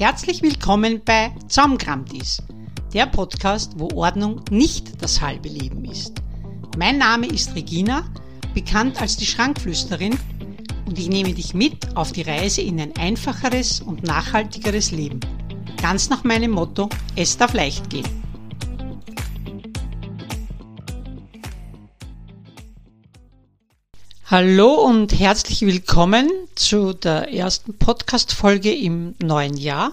Herzlich willkommen bei Zaumkramt ist, der Podcast, wo Ordnung nicht das halbe Leben ist. Mein Name ist Regina, bekannt als die Schrankflüsterin, und ich nehme dich mit auf die Reise in ein einfacheres und nachhaltigeres Leben. Ganz nach meinem Motto, es darf leicht gehen. Hallo und herzlich willkommen zu der ersten Podcast-Folge im neuen Jahr.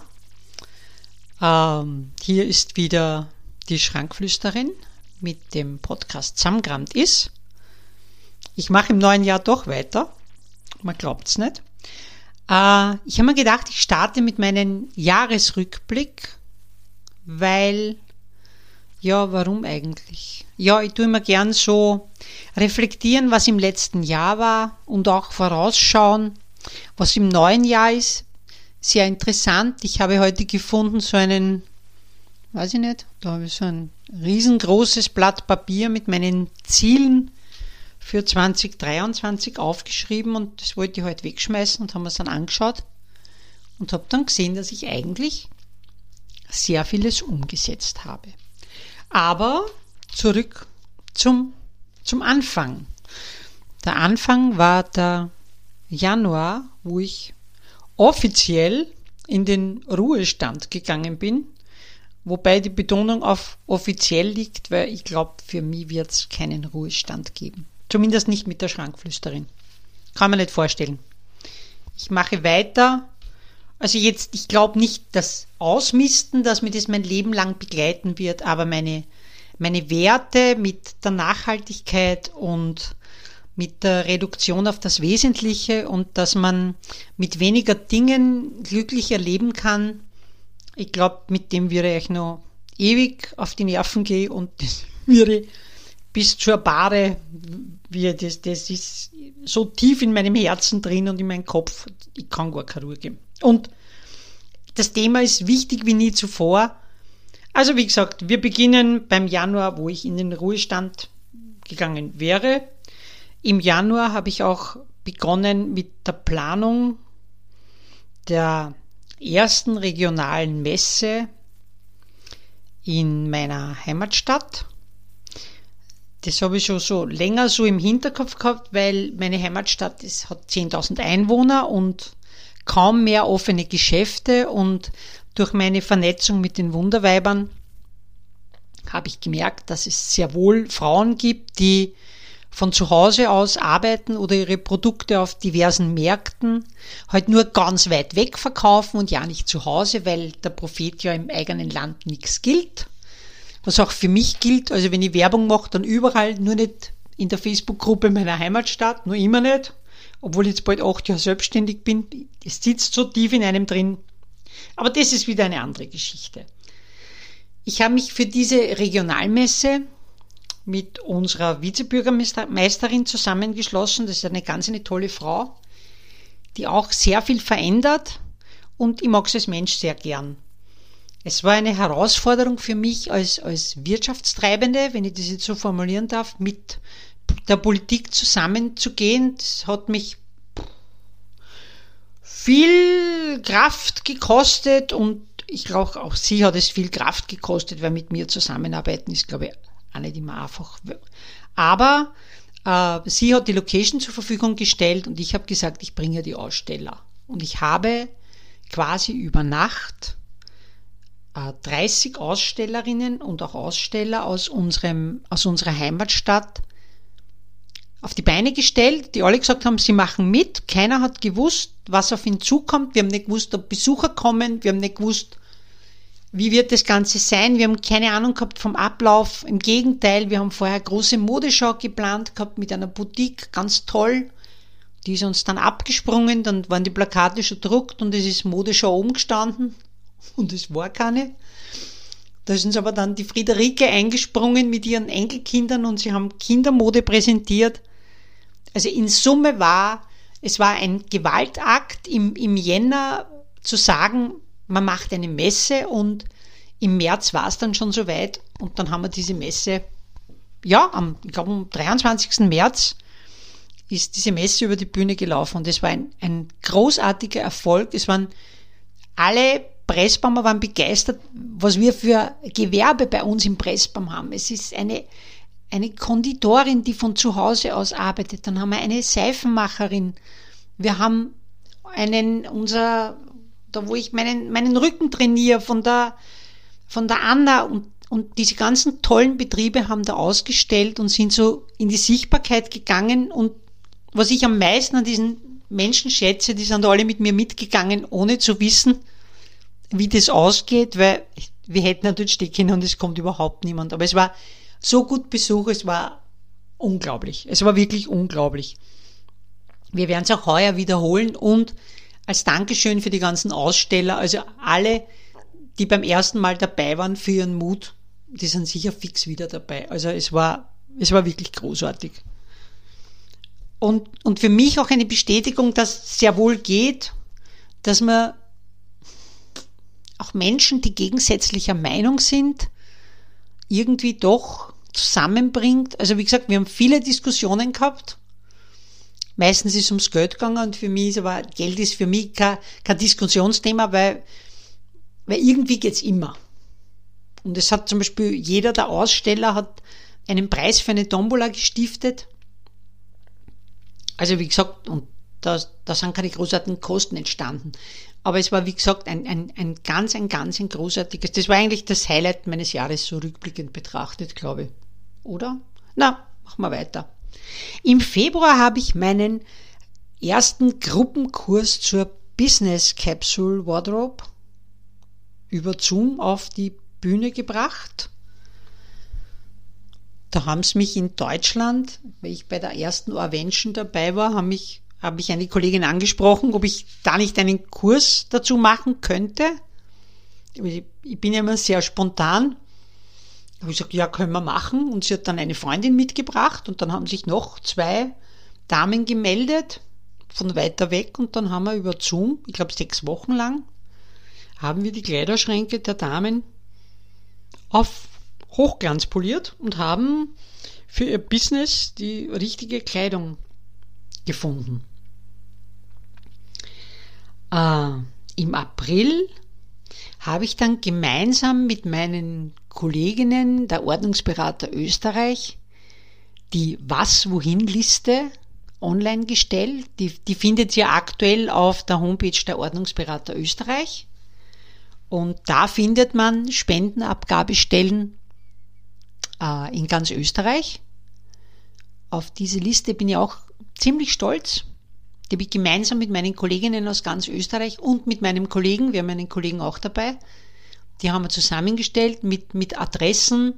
Ähm, hier ist wieder die Schrankflüsterin mit dem Podcast Zamgramt ist. Ich mache im neuen Jahr doch weiter. Man glaubt's nicht. Äh, ich habe mir gedacht, ich starte mit meinem Jahresrückblick, weil ja, warum eigentlich? Ja, ich tue immer gern so reflektieren, was im letzten Jahr war und auch vorausschauen, was im neuen Jahr ist. Sehr interessant. Ich habe heute gefunden so einen, weiß ich nicht, da habe ich so ein riesengroßes Blatt Papier mit meinen Zielen für 2023 aufgeschrieben und das wollte ich heute wegschmeißen und haben es dann angeschaut und habe dann gesehen, dass ich eigentlich sehr vieles umgesetzt habe. Aber zurück zum, zum Anfang. Der Anfang war der Januar, wo ich offiziell in den Ruhestand gegangen bin, wobei die Betonung auf offiziell liegt, weil ich glaube, für mich wird es keinen Ruhestand geben. Zumindest nicht mit der Schrankflüsterin. Kann man nicht vorstellen. Ich mache weiter. Also jetzt, ich glaube nicht das Ausmisten, dass mir das mein Leben lang begleiten wird, aber meine meine Werte mit der Nachhaltigkeit und mit der Reduktion auf das Wesentliche und dass man mit weniger Dingen glücklich erleben kann. Ich glaube, mit dem würde ich noch ewig auf die Nerven gehen und das würde bis zur Bahre, wie das, das ist so tief in meinem Herzen drin und in meinem Kopf, ich kann gar keine Ruhe geben. Und das Thema ist wichtig wie nie zuvor also wie gesagt, wir beginnen beim Januar, wo ich in den Ruhestand gegangen wäre. Im Januar habe ich auch begonnen mit der Planung der ersten regionalen Messe in meiner Heimatstadt. Das habe ich schon so länger so im Hinterkopf gehabt, weil meine Heimatstadt ist, hat 10.000 Einwohner und kaum mehr offene Geschäfte und durch meine Vernetzung mit den Wunderweibern habe ich gemerkt, dass es sehr wohl Frauen gibt, die von zu Hause aus arbeiten oder ihre Produkte auf diversen Märkten halt nur ganz weit weg verkaufen und ja nicht zu Hause, weil der Prophet ja im eigenen Land nichts gilt. Was auch für mich gilt, also wenn ich Werbung mache, dann überall, nur nicht in der Facebook-Gruppe meiner Heimatstadt, nur immer nicht, obwohl ich jetzt bald acht Jahre selbstständig bin. Es sitzt so tief in einem drin, aber das ist wieder eine andere Geschichte. Ich habe mich für diese Regionalmesse mit unserer Vizebürgermeisterin zusammengeschlossen. Das ist eine ganz eine tolle Frau, die auch sehr viel verändert und ich mag sie als Mensch sehr gern. Es war eine Herausforderung für mich als, als Wirtschaftstreibende, wenn ich das jetzt so formulieren darf, mit der Politik zusammenzugehen. Das hat mich viel Kraft gekostet und ich glaube auch sie hat es viel Kraft gekostet, weil mit mir zusammenarbeiten ist, glaube ich, auch nicht immer einfach. Aber äh, sie hat die Location zur Verfügung gestellt und ich habe gesagt, ich bringe die Aussteller. Und ich habe quasi über Nacht äh, 30 Ausstellerinnen und auch Aussteller aus unserem, aus unserer Heimatstadt auf die Beine gestellt, die alle gesagt haben, sie machen mit. Keiner hat gewusst, was auf ihn zukommt. Wir haben nicht gewusst, ob Besucher kommen. Wir haben nicht gewusst, wie wird das Ganze sein. Wir haben keine Ahnung gehabt vom Ablauf. Im Gegenteil, wir haben vorher große Modeschau geplant gehabt mit einer Boutique, ganz toll. Die ist uns dann abgesprungen, dann waren die Plakate schon druckt und es ist Modeschau oben gestanden und es war keine. Da ist uns aber dann die Friederike eingesprungen mit ihren Enkelkindern und sie haben Kindermode präsentiert. Also in Summe war, es war ein Gewaltakt im, im Jänner zu sagen, man macht eine Messe und im März war es dann schon soweit und dann haben wir diese Messe, ja, am, ich glaube am 23. März ist diese Messe über die Bühne gelaufen und es war ein, ein großartiger Erfolg. Es waren alle Pressbaumer waren begeistert, was wir für Gewerbe bei uns im Pressbaum haben. Es ist eine, eine Konditorin, die von zu Hause aus arbeitet. Dann haben wir eine Seifenmacherin. Wir haben einen, unser, da wo ich meinen, meinen Rücken trainiere, von der, von der Anna und, und diese ganzen tollen Betriebe haben da ausgestellt und sind so in die Sichtbarkeit gegangen und was ich am meisten an diesen Menschen schätze, die sind alle mit mir mitgegangen, ohne zu wissen, wie das ausgeht, weil wir hätten natürlich stecken und es kommt überhaupt niemand. Aber es war so gut Besuch, es war unglaublich. Es war wirklich unglaublich. Wir werden es auch heuer wiederholen und als Dankeschön für die ganzen Aussteller, also alle, die beim ersten Mal dabei waren für ihren Mut, die sind sicher fix wieder dabei. Also es war, es war wirklich großartig. Und, und für mich auch eine Bestätigung, dass es sehr wohl geht, dass man auch Menschen, die gegensätzlicher Meinung sind, irgendwie doch zusammenbringt. Also wie gesagt, wir haben viele Diskussionen gehabt. Meistens ist es ums Geld gegangen und für mich ist aber Geld ist für mich kein, kein Diskussionsthema, weil, weil irgendwie geht's immer. Und es hat zum Beispiel jeder der Aussteller hat einen Preis für eine Tombola gestiftet also wie gesagt, und da, da sind keine großartigen Kosten entstanden. Aber es war, wie gesagt, ein, ein, ein ganz, ein ganz ein großartiges, das war eigentlich das Highlight meines Jahres, so rückblickend betrachtet, glaube ich. Oder? Na, machen wir weiter. Im Februar habe ich meinen ersten Gruppenkurs zur Business Capsule Wardrobe über Zoom auf die Bühne gebracht. Da haben sie mich in Deutschland, weil ich bei der ersten Orvention dabei war, haben mich, habe ich eine Kollegin angesprochen, ob ich da nicht einen Kurs dazu machen könnte. Ich bin ja immer sehr spontan. Habe ich gesagt, ja, können wir machen. Und sie hat dann eine Freundin mitgebracht und dann haben sich noch zwei Damen gemeldet von weiter weg und dann haben wir über Zoom, ich glaube sechs Wochen lang, haben wir die Kleiderschränke der Damen auf hochglanzpoliert und haben für ihr Business die richtige Kleidung gefunden. Äh, Im April habe ich dann gemeinsam mit meinen Kolleginnen der Ordnungsberater Österreich die Was-Wohin-Liste online gestellt. Die, die findet ihr aktuell auf der Homepage der Ordnungsberater Österreich. Und da findet man Spendenabgabestellen äh, in ganz Österreich. Auf diese Liste bin ich auch ziemlich stolz. Die habe ich gemeinsam mit meinen Kolleginnen aus ganz Österreich und mit meinem Kollegen, wir haben einen Kollegen auch dabei, die haben wir zusammengestellt mit, mit Adressen,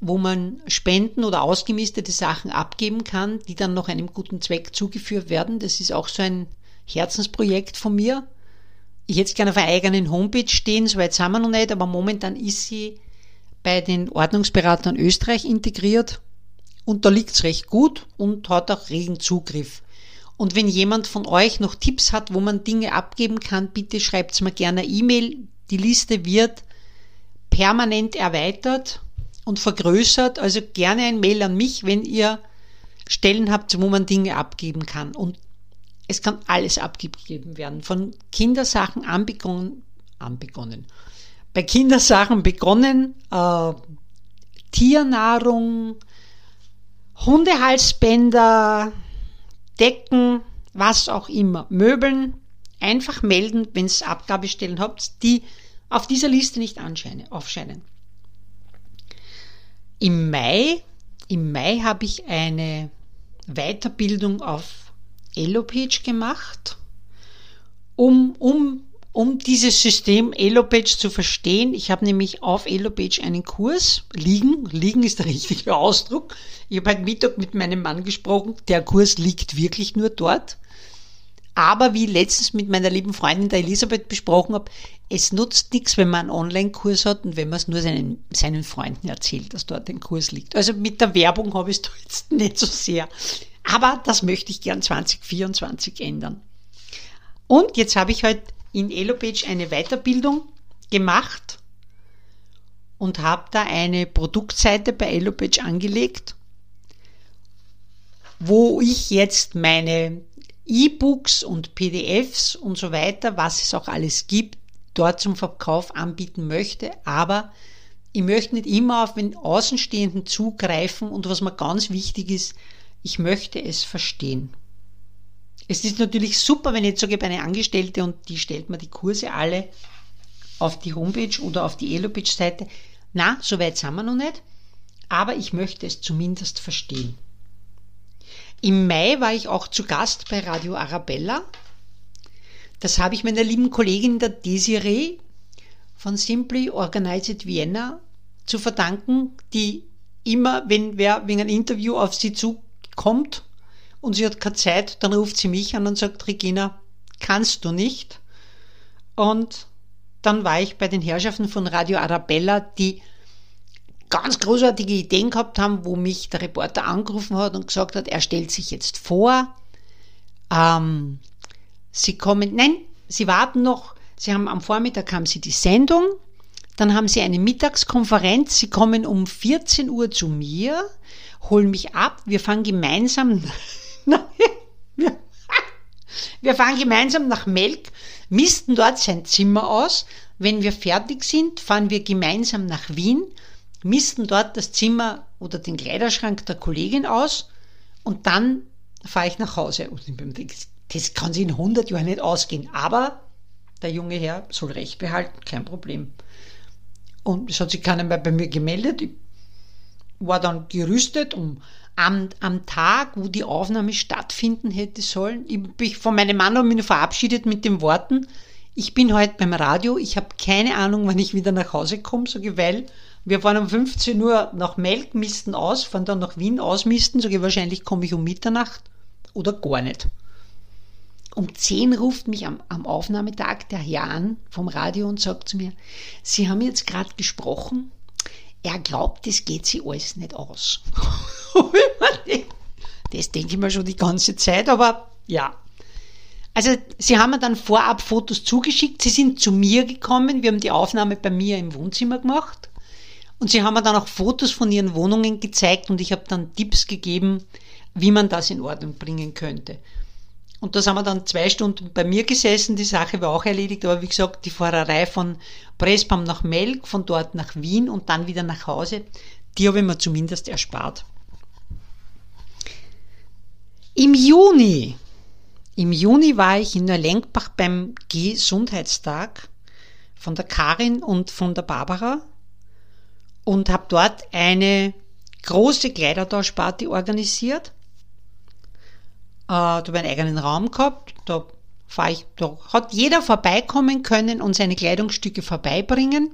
wo man Spenden oder ausgemistete Sachen abgeben kann, die dann noch einem guten Zweck zugeführt werden. Das ist auch so ein Herzensprojekt von mir. Ich hätte gerne auf einer eigenen Homepage stehen, soweit sind wir noch nicht, aber momentan ist sie bei den Ordnungsberatern Österreich integriert und da liegt's recht gut und hat auch regen Zugriff. Und wenn jemand von euch noch Tipps hat, wo man Dinge abgeben kann, bitte schreibt's mir gerne E-Mail. Die Liste wird permanent erweitert und vergrößert. Also gerne ein Mail an mich, wenn ihr Stellen habt, wo man Dinge abgeben kann. Und es kann alles abgegeben werden. Von Kindersachen anbegonnen, anbegonnen bei Kindersachen begonnen, äh, Tiernahrung, Hundehalsbänder, Decken, was auch immer, Möbeln, einfach melden, wenn es Abgabestellen habt, die auf dieser Liste nicht aufscheinen. Im Mai, im Mai habe ich eine Weiterbildung auf Elopage gemacht, um, um um dieses System Elopage zu verstehen, ich habe nämlich auf Elopage einen Kurs liegen. Liegen ist der richtige Ausdruck. Ich habe heute Mittag mit meinem Mann gesprochen. Der Kurs liegt wirklich nur dort. Aber wie letztens mit meiner lieben Freundin der Elisabeth besprochen habe, es nutzt nichts, wenn man einen Online-Kurs hat und wenn man es nur seinen, seinen Freunden erzählt, dass dort ein Kurs liegt. Also mit der Werbung habe ich es jetzt nicht so sehr. Aber das möchte ich gern 2024 ändern. Und jetzt habe ich heute in Elopage eine Weiterbildung gemacht und habe da eine Produktseite bei Elopage angelegt, wo ich jetzt meine E-Books und PDFs und so weiter, was es auch alles gibt, dort zum Verkauf anbieten möchte, aber ich möchte nicht immer auf den Außenstehenden zugreifen und was mir ganz wichtig ist, ich möchte es verstehen. Es ist natürlich super, wenn ich jetzt sage, ich eine Angestellte und die stellt mir die Kurse alle auf die Homepage oder auf die Elopage-Seite. Na, so weit sind wir noch nicht, aber ich möchte es zumindest verstehen. Im Mai war ich auch zu Gast bei Radio Arabella. Das habe ich meiner lieben Kollegin der Desiree von Simply Organized Vienna zu verdanken, die immer, wenn wer wegen ein Interview auf sie zukommt und sie hat keine Zeit, dann ruft sie mich an und sagt, Regina, kannst du nicht? Und dann war ich bei den Herrschaften von Radio Arabella, die ganz großartige Ideen gehabt haben, wo mich der Reporter angerufen hat und gesagt hat, er stellt sich jetzt vor, ähm, sie kommen, nein, sie warten noch, sie haben am Vormittag haben sie die Sendung, dann haben sie eine Mittagskonferenz, sie kommen um 14 Uhr zu mir, holen mich ab, wir fahren gemeinsam, wir fahren gemeinsam nach Melk, misten dort sein Zimmer aus, wenn wir fertig sind, fahren wir gemeinsam nach Wien, misten dort das Zimmer oder den Kleiderschrank der Kollegin aus und dann fahre ich nach Hause. Und das kann sich in 100 Jahren nicht ausgehen. Aber der junge Herr soll Recht behalten, kein Problem. Und es hat sich keiner mehr bei mir gemeldet. Ich war dann gerüstet, um am, am Tag, wo die Aufnahme stattfinden hätte sollen. Ich bin von meinem Mann habe mich verabschiedet mit den Worten, ich bin heute beim Radio, ich habe keine Ahnung, wann ich wieder nach Hause komme, ich, weil wir fahren um 15 Uhr nach Melk, misten aus, fahren dann nach Wien ausmisten, sage ich, wahrscheinlich komme ich um Mitternacht oder gar nicht. Um 10 ruft mich am, am Aufnahmetag der Herr an vom Radio und sagt zu mir, Sie haben jetzt gerade gesprochen, er glaubt, das geht sich alles nicht aus. das denke ich mir schon die ganze Zeit, aber ja, also sie haben mir dann vorab Fotos zugeschickt, sie sind zu mir gekommen, wir haben die Aufnahme bei mir im Wohnzimmer gemacht und sie haben mir dann auch Fotos von ihren Wohnungen gezeigt und ich habe dann Tipps gegeben, wie man das in Ordnung bringen könnte. Und das haben wir dann zwei Stunden bei mir gesessen, die Sache war auch erledigt, aber wie gesagt, die Fahrerei von Pressbaum nach Melk, von dort nach Wien und dann wieder nach Hause, die habe ich mir zumindest erspart. Im Juni im Juni war ich in Neulenkbach beim Gesundheitstag von der Karin und von der Barbara und habe dort eine große Kleidertauschparty organisiert. Äh, da habe einen eigenen Raum gehabt. Da, ich, da hat jeder vorbeikommen können und seine Kleidungsstücke vorbeibringen.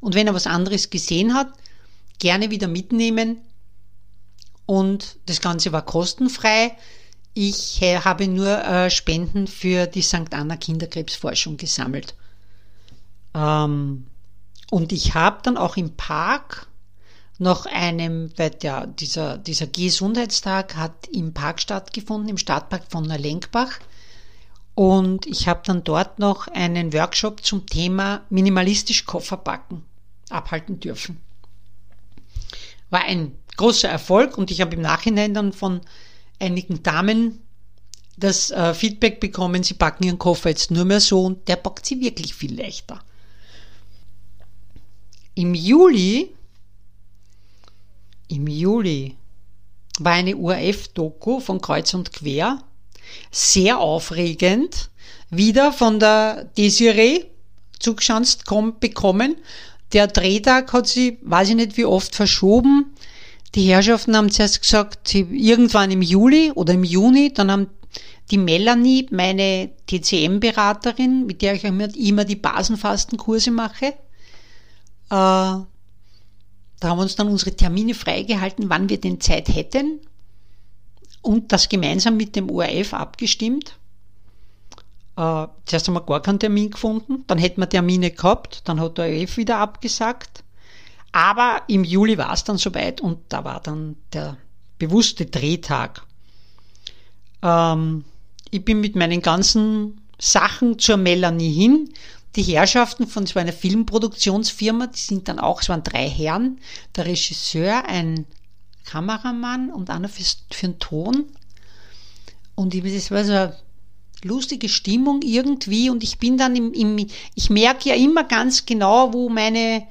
Und wenn er was anderes gesehen hat, gerne wieder mitnehmen. Und das Ganze war kostenfrei. Ich habe nur äh, Spenden für die St. Anna Kinderkrebsforschung gesammelt. Ähm, und ich habe dann auch im Park noch einem, weil der, dieser, dieser Gesundheitstag hat im Park stattgefunden, im Stadtpark von Neulenkbach. Und ich habe dann dort noch einen Workshop zum Thema minimalistisch Kofferpacken abhalten dürfen. War ein großer Erfolg und ich habe im Nachhinein dann von einigen Damen das äh, Feedback bekommen, sie packen ihren Koffer jetzt nur mehr so und der packt sie wirklich viel leichter. Im Juli, im Juli war eine URF-Doku von Kreuz und Quer, sehr aufregend, wieder von der Desiree zugeschanzt bekommen. Der Drehtag hat sie, weiß ich nicht wie oft, verschoben. Die Herrschaften haben zuerst gesagt, irgendwann im Juli oder im Juni, dann haben die Melanie, meine TCM-Beraterin, mit der ich immer die Basenfastenkurse mache, da haben wir uns dann unsere Termine freigehalten, wann wir denn Zeit hätten und das gemeinsam mit dem ORF abgestimmt. Äh, zuerst haben wir gar keinen Termin gefunden, dann hätten wir Termine gehabt, dann hat der ORF wieder abgesagt. Aber im Juli war es dann soweit und da war dann der bewusste Drehtag. Ähm, ich bin mit meinen ganzen Sachen zur Melanie hin. Die Herrschaften von so einer Filmproduktionsfirma, die sind dann auch, es waren drei Herren, der Regisseur, ein Kameramann und einer für, für den Ton. Und das war so lustige Stimmung irgendwie und ich bin dann im, im ich merke ja immer ganz genau, wo meine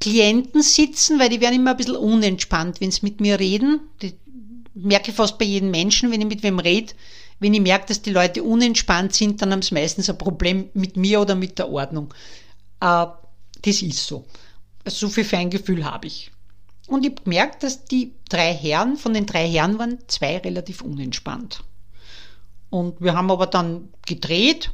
Klienten sitzen, weil die werden immer ein bisschen unentspannt, wenn sie mit mir reden. Das merke ich fast bei jedem Menschen, wenn ich mit wem rede. Wenn ich merke, dass die Leute unentspannt sind, dann haben sie meistens ein Problem mit mir oder mit der Ordnung. Äh, das ist so. So viel Feingefühl habe ich. Und ich merke, dass die drei Herren, von den drei Herren waren zwei relativ unentspannt. Und wir haben aber dann gedreht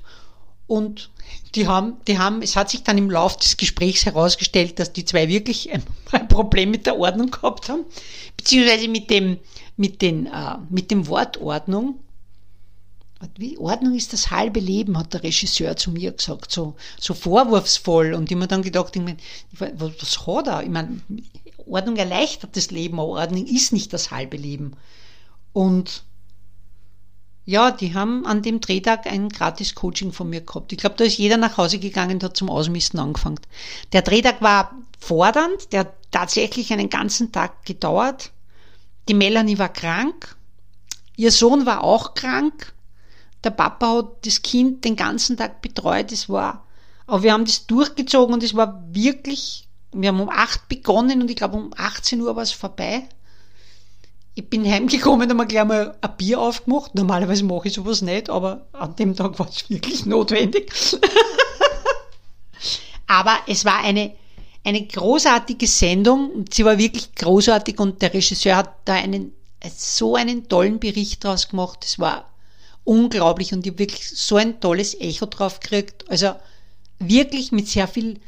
und die haben, die haben, es hat sich dann im Laufe des Gesprächs herausgestellt, dass die zwei wirklich ein, ein Problem mit der Ordnung gehabt haben, beziehungsweise mit dem, mit den, äh, mit dem Wort Ordnung. Wie, Ordnung ist das halbe Leben, hat der Regisseur zu mir gesagt, so, so vorwurfsvoll. Und ich mir dann gedacht, ich mein, was, was hat er? Ich meine, Ordnung erleichtert das Leben, aber Ordnung ist nicht das halbe Leben. Und ja, die haben an dem Drehtag ein gratis Coaching von mir gehabt. Ich glaube, da ist jeder nach Hause gegangen und hat zum Ausmisten angefangen. Der Drehtag war fordernd, der hat tatsächlich einen ganzen Tag gedauert. Die Melanie war krank, ihr Sohn war auch krank. Der Papa hat das Kind den ganzen Tag betreut. Es war, aber wir haben das durchgezogen und es war wirklich, wir haben um acht begonnen und ich glaube um 18 Uhr war es vorbei ich bin heimgekommen und habe gleich mal ein Bier aufgemacht. Normalerweise mache ich sowas nicht, aber an dem Tag war es wirklich notwendig. aber es war eine, eine großartige Sendung. Sie war wirklich großartig und der Regisseur hat da einen, so einen tollen Bericht draus gemacht. Es war unglaublich und ich habe wirklich so ein tolles Echo drauf gekriegt. Also wirklich mit sehr viel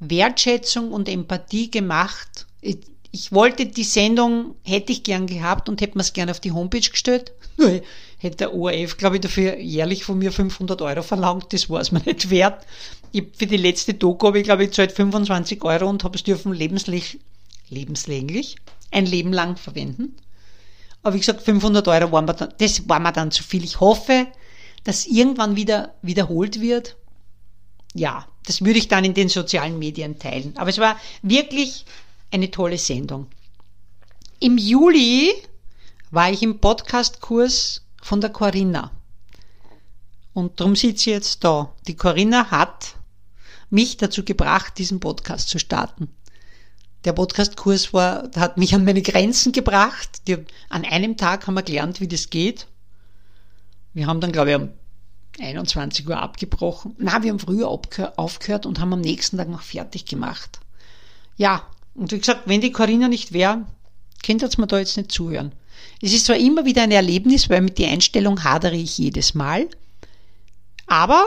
Wertschätzung und Empathie gemacht. Ich, ich wollte die Sendung, hätte ich gern gehabt und hätte mir es gern auf die Homepage gestellt. Hätte der ORF, glaube ich, dafür jährlich von mir 500 Euro verlangt. Das war es mir nicht wert. Ich, für die letzte Doku habe ich, glaube ich, zahlt 25 Euro und habe es dürfen lebenslich, lebenslänglich, ein Leben lang verwenden. Aber wie gesagt, 500 Euro waren mir dann, das war mir dann zu viel. Ich hoffe, dass irgendwann wieder wiederholt wird. Ja, das würde ich dann in den sozialen Medien teilen. Aber es war wirklich eine tolle Sendung. Im Juli war ich im Podcastkurs von der Corinna. Und darum sitze ich jetzt da. Die Corinna hat mich dazu gebracht, diesen Podcast zu starten. Der Podcastkurs war, hat mich an meine Grenzen gebracht. Die, an einem Tag haben wir gelernt, wie das geht. Wir haben dann, glaube ich, um 21 Uhr abgebrochen. Na, wir haben früher aufgehört und haben am nächsten Tag noch fertig gemacht. Ja, und wie gesagt, wenn die Corinna nicht wäre, könnte ihr mir da jetzt nicht zuhören. Es ist zwar immer wieder ein Erlebnis, weil mit der Einstellung hadere ich jedes Mal, aber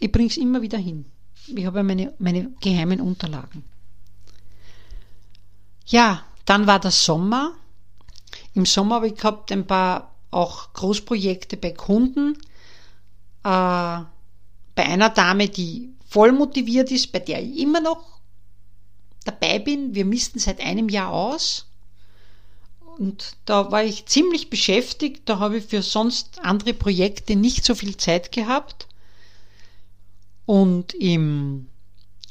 ich bringe es immer wieder hin. Ich habe meine, meine geheimen Unterlagen. Ja, dann war der Sommer. Im Sommer habe ich gehabt ein paar auch Großprojekte bei Kunden. Äh, bei einer Dame, die voll motiviert ist, bei der ich immer noch dabei bin. Wir missten seit einem Jahr aus. Und da war ich ziemlich beschäftigt. Da habe ich für sonst andere Projekte nicht so viel Zeit gehabt. Und im,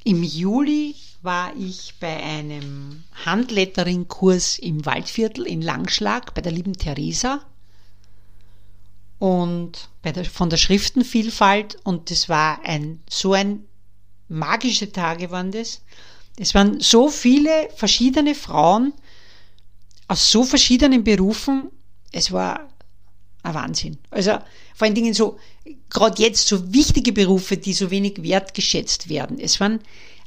im Juli war ich bei einem Handlettering-Kurs im Waldviertel in Langschlag bei der lieben Theresa und der, von der Schriftenvielfalt und das war ein so ein magische Tage waren das. Es waren so viele verschiedene Frauen aus so verschiedenen Berufen. Es war ein Wahnsinn. Also vor allen Dingen so, gerade jetzt so wichtige Berufe, die so wenig wertgeschätzt werden. Es waren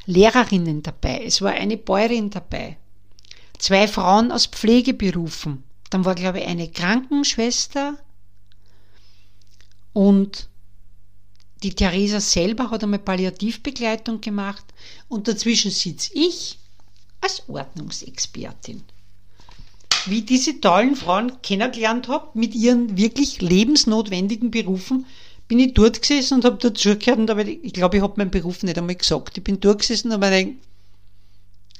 Lehrerinnen dabei, es war eine Bäuerin dabei, zwei Frauen aus Pflegeberufen, dann war, glaube ich, eine Krankenschwester und die Theresa selber hat einmal Palliativbegleitung gemacht und dazwischen sitze ich als Ordnungsexpertin. Wie diese tollen Frauen kennengelernt habe, mit ihren wirklich lebensnotwendigen Berufen, bin ich dort gesessen und habe dazugehört und habe, ich glaube, ich habe meinen Beruf nicht einmal gesagt. Ich bin dort gesessen und habe gedacht,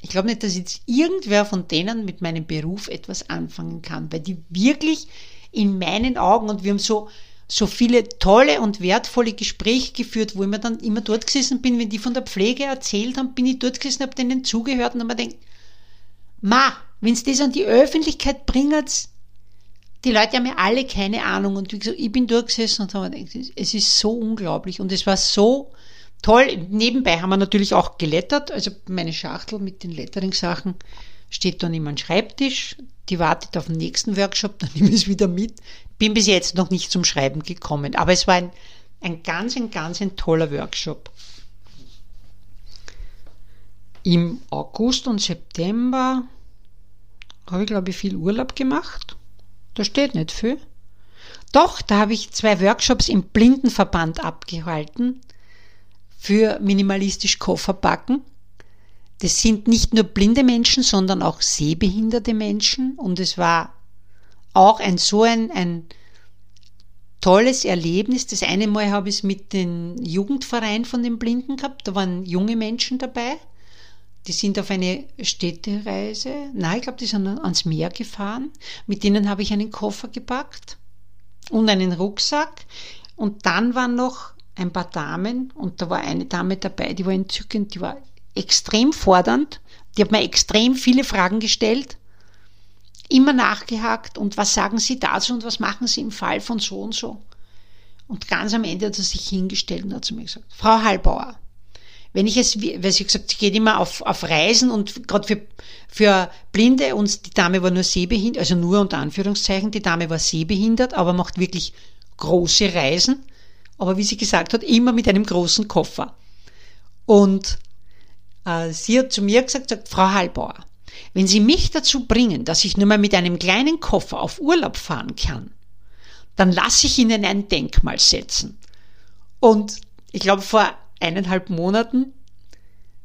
ich glaube nicht, dass jetzt irgendwer von denen mit meinem Beruf etwas anfangen kann, weil die wirklich in meinen Augen und wir haben so so viele tolle und wertvolle Gespräche geführt, wo ich mir dann immer dort gesessen bin, wenn die von der Pflege erzählt haben, bin ich dort gesessen, habe denen zugehört und habe mir gedacht, ma, wenn es das an die Öffentlichkeit bringt, die Leute haben ja alle keine Ahnung und wie gesagt, ich bin durchgesessen und habe gedacht, es ist so unglaublich und es war so toll. Nebenbei haben wir natürlich auch gelettert, also meine Schachtel mit den Lettering-Sachen steht dann immer am Schreibtisch, die wartet auf den nächsten Workshop, dann nehme ich es wieder mit. Bin bis jetzt noch nicht zum Schreiben gekommen, aber es war ein, ein ganz, ein ganz ein toller Workshop. Im August und September habe ich, glaube ich, viel Urlaub gemacht. Da steht nicht viel. Doch, da habe ich zwei Workshops im Blindenverband abgehalten für minimalistisch Kofferpacken. Das sind nicht nur blinde Menschen, sondern auch sehbehinderte Menschen. Und es war auch ein so ein, ein tolles Erlebnis. Das eine Mal habe ich es mit dem Jugendverein von den Blinden gehabt. Da waren junge Menschen dabei. Die sind auf eine Städtereise. Nein, ich glaube, die sind ans Meer gefahren. Mit denen habe ich einen Koffer gepackt und einen Rucksack. Und dann waren noch ein paar Damen und da war eine Dame dabei, die war entzückend, die war extrem fordernd. Die hat mir extrem viele Fragen gestellt, immer nachgehakt und was sagen Sie dazu und was machen Sie im Fall von so und so. Und ganz am Ende hat er sich hingestellt und hat zu mir gesagt, Frau Hallbauer, wenn ich es, weil sie gesagt, sie geht immer auf, auf Reisen und gerade für, für Blinde und die Dame war nur sehbehindert, also nur unter Anführungszeichen, die Dame war sehbehindert, aber macht wirklich große Reisen. Aber wie sie gesagt hat, immer mit einem großen Koffer. Und äh, sie hat zu mir gesagt, sagt, Frau Hallbauer, wenn Sie mich dazu bringen, dass ich nur mal mit einem kleinen Koffer auf Urlaub fahren kann, dann lasse ich Ihnen ein Denkmal setzen. Und ich glaube, vor eineinhalb Monaten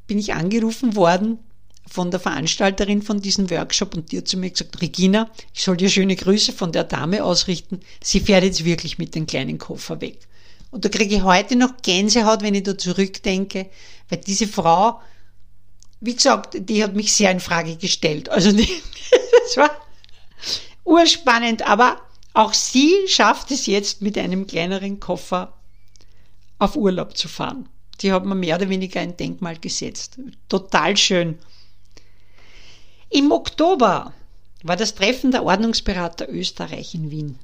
bin ich angerufen worden von der Veranstalterin von diesem Workshop und die hat zu mir gesagt, Regina, ich soll dir schöne Grüße von der Dame ausrichten. Sie fährt jetzt wirklich mit dem kleinen Koffer weg. Und da kriege ich heute noch Gänsehaut, wenn ich da zurückdenke, weil diese Frau, wie gesagt, die hat mich sehr in Frage gestellt. Also die, das war urspannend, aber auch sie schafft es jetzt mit einem kleineren Koffer auf Urlaub zu fahren. Die hat mir mehr oder weniger ein Denkmal gesetzt. Total schön. Im Oktober war das Treffen der Ordnungsberater Österreich in Wien.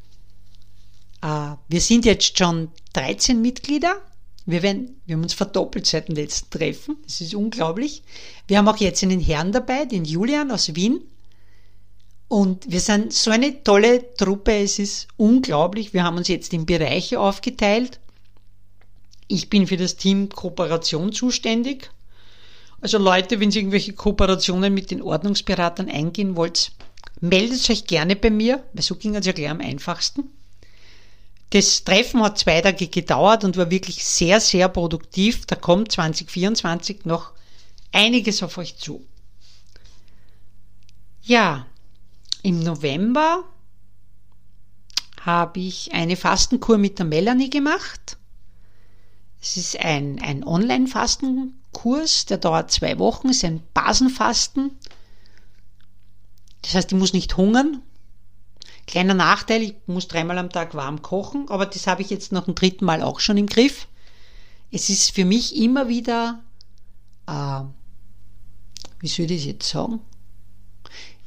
Äh, wir sind jetzt schon 13 Mitglieder. Wir, werden, wir haben uns verdoppelt seit dem letzten Treffen. Das ist unglaublich. Wir haben auch jetzt einen Herrn dabei, den Julian aus Wien. Und wir sind so eine tolle Truppe. Es ist unglaublich. Wir haben uns jetzt in Bereiche aufgeteilt. Ich bin für das Team Kooperation zuständig. Also Leute, wenn Sie irgendwelche Kooperationen mit den Ordnungsberatern eingehen wollt, meldet euch gerne bei mir, weil so ging es ja gleich am einfachsten. Das Treffen hat zwei Tage gedauert und war wirklich sehr, sehr produktiv. Da kommt 2024 noch einiges auf euch zu. Ja, im November habe ich eine Fastenkur mit der Melanie gemacht. Es ist ein, ein Online-Fastenkurs, der dauert zwei Wochen, es ist ein Basenfasten. Das heißt, ich muss nicht hungern. Kleiner Nachteil, ich muss dreimal am Tag warm kochen, aber das habe ich jetzt noch ein dritten Mal auch schon im Griff. Es ist für mich immer wieder, äh, wie soll ich das jetzt sagen?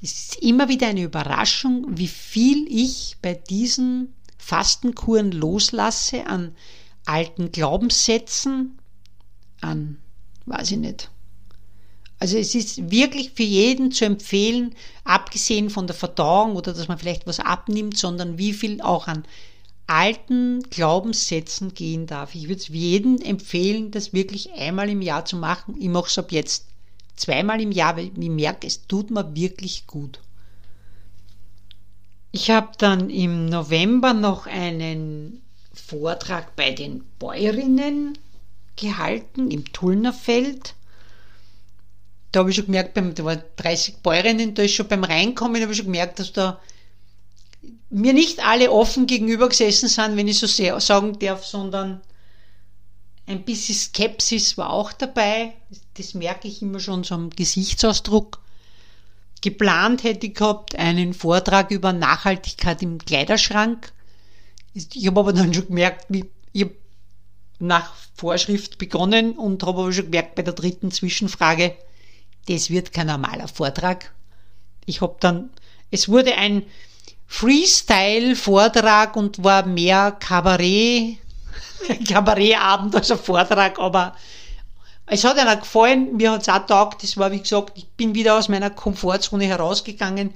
Es ist immer wieder eine Überraschung, wie viel ich bei diesen Fastenkuren loslasse an alten Glaubenssätzen, an, weiß ich nicht. Also es ist wirklich für jeden zu empfehlen, abgesehen von der Verdauung oder dass man vielleicht was abnimmt, sondern wie viel auch an alten Glaubenssätzen gehen darf. Ich würde es jedem empfehlen, das wirklich einmal im Jahr zu machen. Ich mache es ab jetzt zweimal im Jahr, weil ich merke, es tut mir wirklich gut. Ich habe dann im November noch einen Vortrag bei den Bäuerinnen gehalten im Tullnerfeld. Da habe ich schon gemerkt, da waren 30 Bäuerinnen, da ist schon beim Reinkommen, habe ich schon gemerkt, dass da mir nicht alle offen gegenüber gesessen sind, wenn ich so sehr sagen darf, sondern ein bisschen Skepsis war auch dabei. Das merke ich immer schon so am Gesichtsausdruck. Geplant hätte ich gehabt einen Vortrag über Nachhaltigkeit im Kleiderschrank. Ich habe aber dann schon gemerkt, wie, ich habe nach Vorschrift begonnen und habe aber schon gemerkt bei der dritten Zwischenfrage, das wird kein normaler Vortrag. Ich habe dann, es wurde ein Freestyle-Vortrag und war mehr Kabarett, Kabarettabend als ein Vortrag, aber es hat einer gefallen, mir hat es auch taugt, das war wie gesagt, ich bin wieder aus meiner Komfortzone herausgegangen.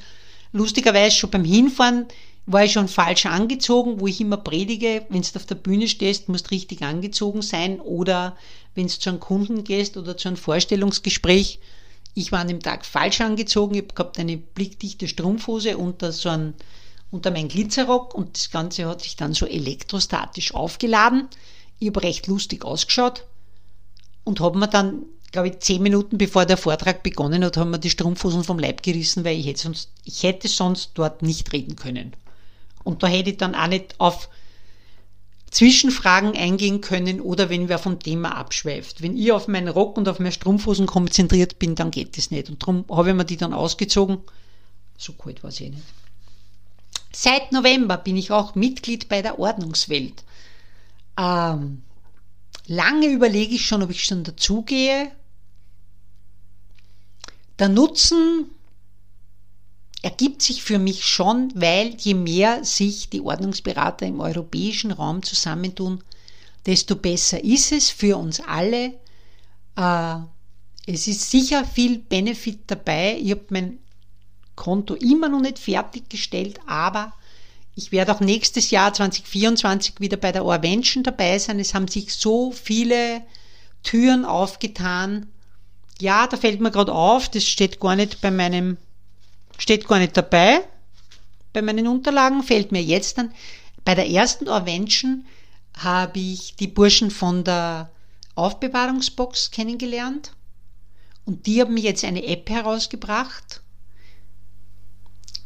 Lustigerweise schon beim Hinfahren war ich schon falsch angezogen, wo ich immer predige, wenn du auf der Bühne stehst, musst richtig angezogen sein oder wenn du zu einem Kunden gehst oder zu einem Vorstellungsgespräch. Ich war an dem Tag falsch angezogen, ich habe gehabt eine blickdichte Strumpfhose unter so ein, unter meinem Glitzerrock und das Ganze hat sich dann so elektrostatisch aufgeladen. Ich habe recht lustig ausgeschaut und habe mir dann, glaube ich, zehn Minuten bevor der Vortrag begonnen hat, haben wir die Strumpfhosen vom Leib gerissen, weil ich hätte sonst, ich hätte sonst dort nicht reden können. Und da hätte ich dann auch nicht auf Zwischenfragen eingehen können oder wenn wer vom Thema abschweift. Wenn ich auf meinen Rock und auf meine Strumpfhosen konzentriert bin, dann geht das nicht. Und darum habe ich mir die dann ausgezogen. So kalt war es eh nicht. Seit November bin ich auch Mitglied bei der Ordnungswelt. Ähm, lange überlege ich schon, ob ich schon dazugehe. Der Nutzen ergibt sich für mich schon, weil je mehr sich die Ordnungsberater im europäischen Raum zusammentun, desto besser ist es für uns alle. Äh, es ist sicher viel Benefit dabei. Ich habe mein Konto immer noch nicht fertiggestellt, aber ich werde auch nächstes Jahr 2024 wieder bei der Orvention dabei sein. Es haben sich so viele Türen aufgetan. Ja, da fällt mir gerade auf, das steht gar nicht bei meinem Steht gar nicht dabei. Bei meinen Unterlagen fällt mir jetzt an. Bei der ersten Orvention habe ich die Burschen von der Aufbewahrungsbox kennengelernt. Und die haben mir jetzt eine App herausgebracht.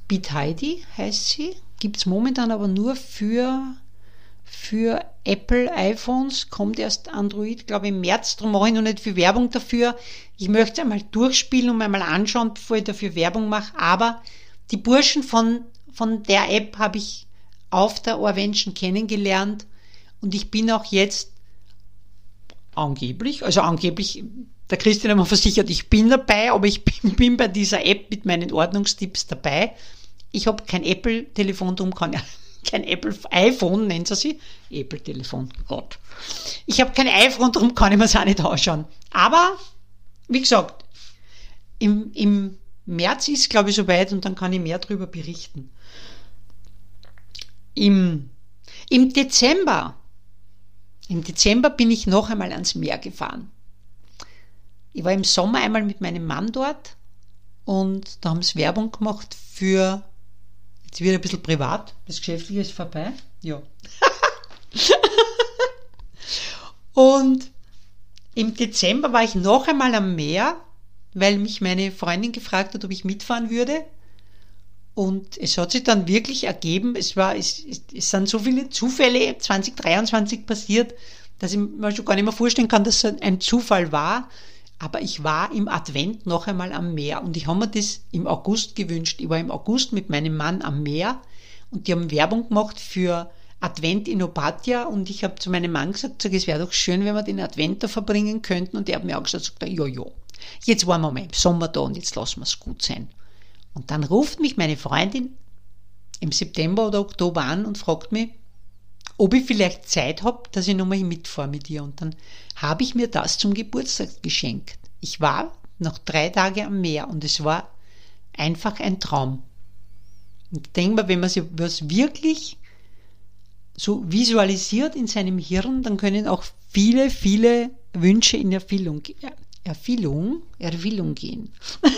BitHeidi heißt sie. Gibt es momentan aber nur für, für Apple iPhones. Kommt erst Android, glaube ich, im März. Darum mache ich noch nicht viel Werbung dafür. Ich möchte es einmal durchspielen und einmal anschauen, bevor ich dafür Werbung mache. Aber die Burschen von, von der App habe ich auf der Orvention kennengelernt und ich bin auch jetzt angeblich, also angeblich, der Christian hat mir versichert, ich bin dabei, aber ich bin, bin bei dieser App mit meinen Ordnungstipps dabei. Ich habe kein Apple-Telefon, darum kann ich kein Apple iPhone, nennt sie sie. Apple-Telefon, Gott. Ich habe kein iPhone, darum kann ich mir es auch nicht ausschauen. Aber wie gesagt, im, im März ist, glaube ich, soweit und dann kann ich mehr darüber berichten. Im, Im Dezember, im Dezember bin ich noch einmal ans Meer gefahren. Ich war im Sommer einmal mit meinem Mann dort und da haben sie Werbung gemacht für, jetzt wird ein bisschen privat, das Geschäftliche ist vorbei, ja. und im Dezember war ich noch einmal am Meer, weil mich meine Freundin gefragt hat, ob ich mitfahren würde. Und es hat sich dann wirklich ergeben, es, war, es, es sind so viele Zufälle 2023 passiert, dass ich mir schon gar nicht mehr vorstellen kann, dass es ein Zufall war. Aber ich war im Advent noch einmal am Meer und ich habe mir das im August gewünscht. Ich war im August mit meinem Mann am Meer und die haben Werbung gemacht für Advent in Opatia und ich habe zu meinem Mann gesagt, sag, es wäre doch schön, wenn wir den Advent da verbringen könnten und der hat mir auch gesagt, sagt, ja, ja, jetzt waren wir mal im Sommer da und jetzt lassen wir es gut sein. Und dann ruft mich meine Freundin im September oder Oktober an und fragt mich, ob ich vielleicht Zeit habe, dass ich nochmal mitfahre mit ihr. Und dann habe ich mir das zum Geburtstag geschenkt. Ich war noch drei Tage am Meer und es war einfach ein Traum. Und ich denke mal, wenn man sich was wirklich so visualisiert in seinem Hirn, dann können auch viele, viele Wünsche in Erfüllung, Erfüllung, Erfüllung gehen.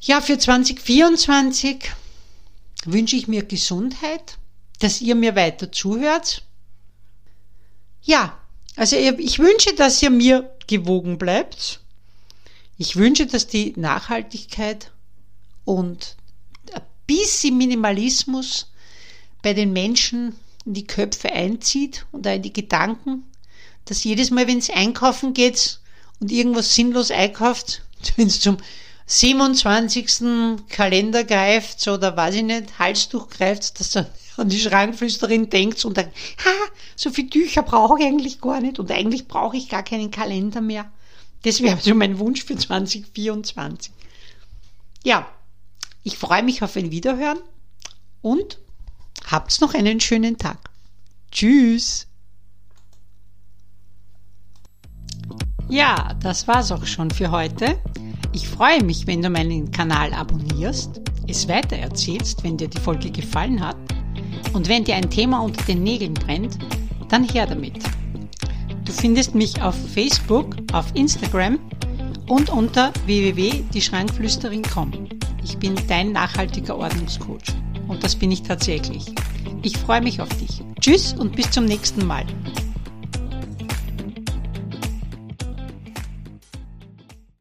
ja, für 2024 wünsche ich mir Gesundheit, dass ihr mir weiter zuhört. Ja, also ich wünsche, dass ihr mir gewogen bleibt. Ich wünsche, dass die Nachhaltigkeit und bisschen Minimalismus bei den Menschen in die Köpfe einzieht und auch in die Gedanken, dass jedes Mal, wenn es einkaufen geht und irgendwas sinnlos einkauft, wenn es zum 27. Kalender greift oder weiß ich nicht, Halstuch greift, dass er an die Schrankflüsterin denkt und denkt, ha, so viele Tücher brauche ich eigentlich gar nicht und eigentlich brauche ich gar keinen Kalender mehr. Das wäre so mein Wunsch für 2024. Ja, Ich freue mich auf ein Wiederhören und habt's noch einen schönen Tag. Tschüss! Ja, das war's auch schon für heute. Ich freue mich, wenn du meinen Kanal abonnierst, es weitererzählst, wenn dir die Folge gefallen hat und wenn dir ein Thema unter den Nägeln brennt, dann her damit. Du findest mich auf Facebook, auf Instagram und unter www.dieschrankflüsterin.com. Ich bin dein nachhaltiger Ordnungscoach und das bin ich tatsächlich. Ich freue mich auf dich. Tschüss und bis zum nächsten Mal.